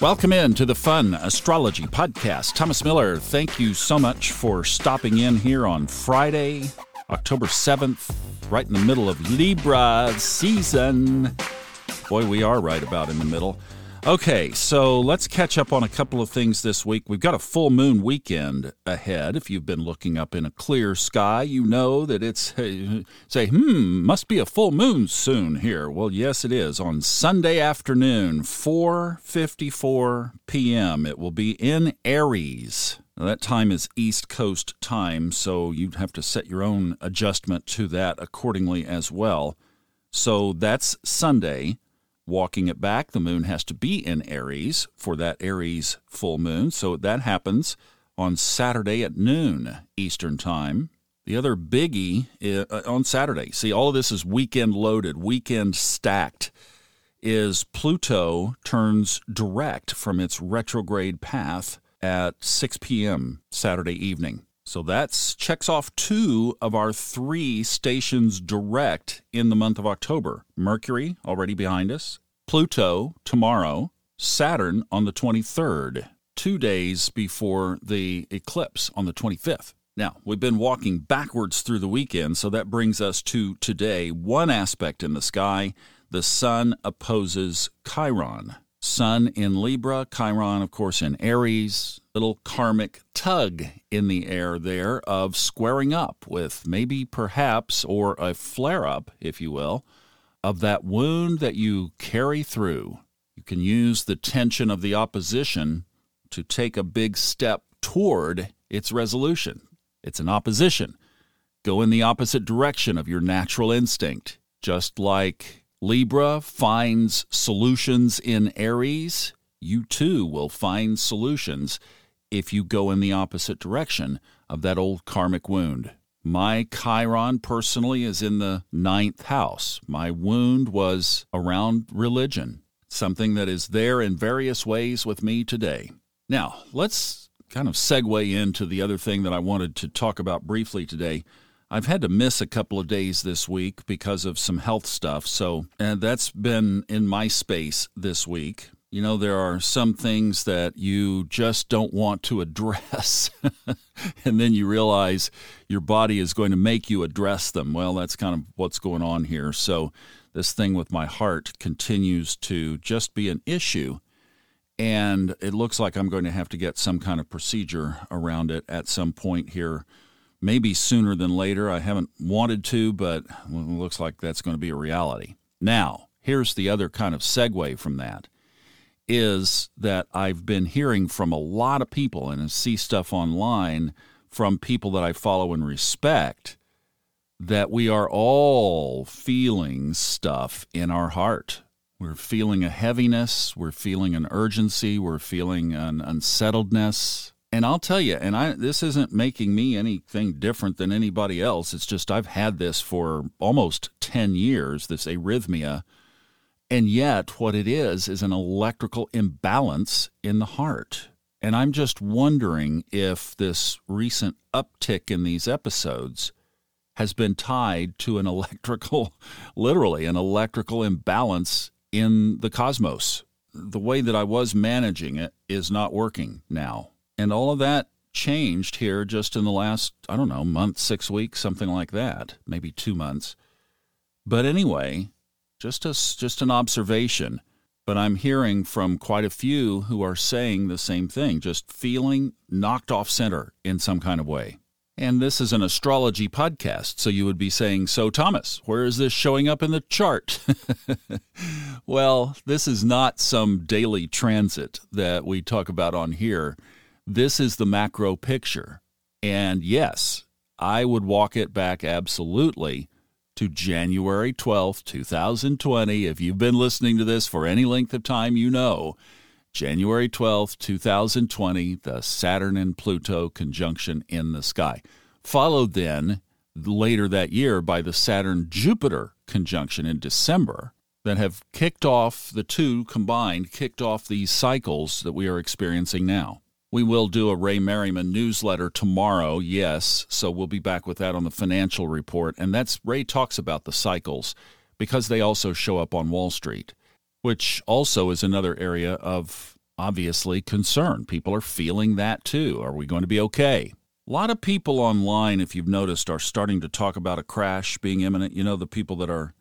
Welcome in to the Fun Astrology Podcast. Thomas Miller, thank you so much for stopping in here on Friday, October 7th, right in the middle of Libra season. Boy, we are right about in the middle. Okay, so let's catch up on a couple of things this week. We've got a full moon weekend ahead. If you've been looking up in a clear sky, you know that it's say, hmm, must be a full moon soon here. Well, yes, it is. On Sunday afternoon, 4:54 p.m. It will be in Aries. Now, that time is East Coast time, so you'd have to set your own adjustment to that accordingly as well. So that's Sunday. Walking it back, the moon has to be in Aries for that Aries full moon. So that happens on Saturday at noon Eastern Time. The other biggie uh, on Saturday, see, all of this is weekend loaded, weekend stacked, is Pluto turns direct from its retrograde path at 6 p.m. Saturday evening. So that checks off two of our three stations direct in the month of October. Mercury already behind us, Pluto tomorrow, Saturn on the 23rd, two days before the eclipse on the 25th. Now, we've been walking backwards through the weekend, so that brings us to today. One aspect in the sky, the sun opposes Chiron. Sun in Libra, Chiron, of course, in Aries. Little karmic tug in the air there of squaring up with maybe, perhaps, or a flare up, if you will, of that wound that you carry through. You can use the tension of the opposition to take a big step toward its resolution. It's an opposition. Go in the opposite direction of your natural instinct, just like Libra finds solutions in Aries, you too will find solutions if you go in the opposite direction of that old karmic wound. My Chiron personally is in the ninth house. My wound was around religion, something that is there in various ways with me today. Now, let's kind of segue into the other thing that I wanted to talk about briefly today. I've had to miss a couple of days this week because of some health stuff. So, and that's been in my space this week. You know, there are some things that you just don't want to address. and then you realize your body is going to make you address them. Well, that's kind of what's going on here. So, this thing with my heart continues to just be an issue. And it looks like I'm going to have to get some kind of procedure around it at some point here maybe sooner than later. I haven't wanted to, but it looks like that's going to be a reality. Now, here's the other kind of segue from that is that I've been hearing from a lot of people and I see stuff online from people that I follow and respect that we are all feeling stuff in our heart. We're feeling a heaviness, we're feeling an urgency, we're feeling an unsettledness, and I'll tell you, and I this isn't making me anything different than anybody else. It's just I've had this for almost 10 years, this arrhythmia. And yet what it is is an electrical imbalance in the heart. And I'm just wondering if this recent uptick in these episodes has been tied to an electrical, literally, an electrical imbalance in the cosmos. The way that I was managing it is not working now. And all of that changed here just in the last, I don't know, month, six weeks, something like that, maybe two months. But anyway, just a, just an observation. But I'm hearing from quite a few who are saying the same thing, just feeling knocked off center in some kind of way. And this is an astrology podcast, so you would be saying, So, Thomas, where is this showing up in the chart? well, this is not some daily transit that we talk about on here. This is the macro picture. And yes, I would walk it back absolutely to January 12th, 2020. If you've been listening to this for any length of time, you know January 12th, 2020, the Saturn and Pluto conjunction in the sky. Followed then later that year by the Saturn Jupiter conjunction in December that have kicked off the two combined, kicked off these cycles that we are experiencing now. We will do a Ray Merriman newsletter tomorrow, yes. So we'll be back with that on the financial report. And that's Ray talks about the cycles because they also show up on Wall Street, which also is another area of obviously concern. People are feeling that too. Are we going to be okay? A lot of people online, if you've noticed, are starting to talk about a crash being imminent. You know, the people that are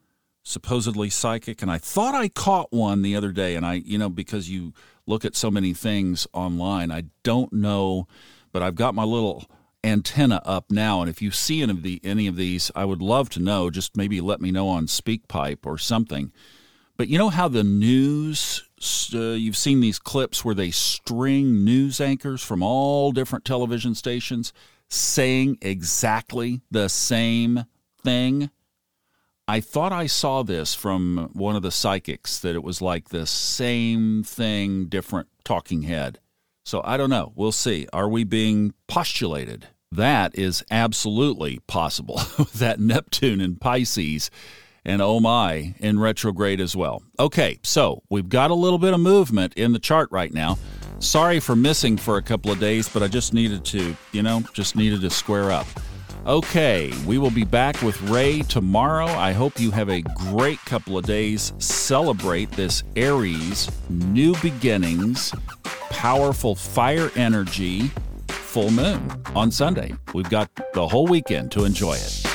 supposedly psychic. And I thought I caught one the other day. And I, you know, because you look at so many things online, I don't know, but I've got my little antenna up now. And if you see any of, the, any of these, I would love to know. Just maybe let me know on SpeakPipe or something. But you know how the news, uh, you've seen these clips where they string news anchors from all different television stations saying exactly the same thing? I thought I saw this from one of the psychics that it was like the same thing, different talking head. So I don't know. We'll see. Are we being postulated? That is absolutely possible. that Neptune in Pisces and oh my in retrograde as well. Okay, so we've got a little bit of movement in the chart right now. Sorry for missing for a couple of days, but I just needed to, you know, just needed to square up. Okay, we will be back with Ray tomorrow. I hope you have a great couple of days. Celebrate this Aries new beginnings, powerful fire energy full moon on Sunday. We've got the whole weekend to enjoy it.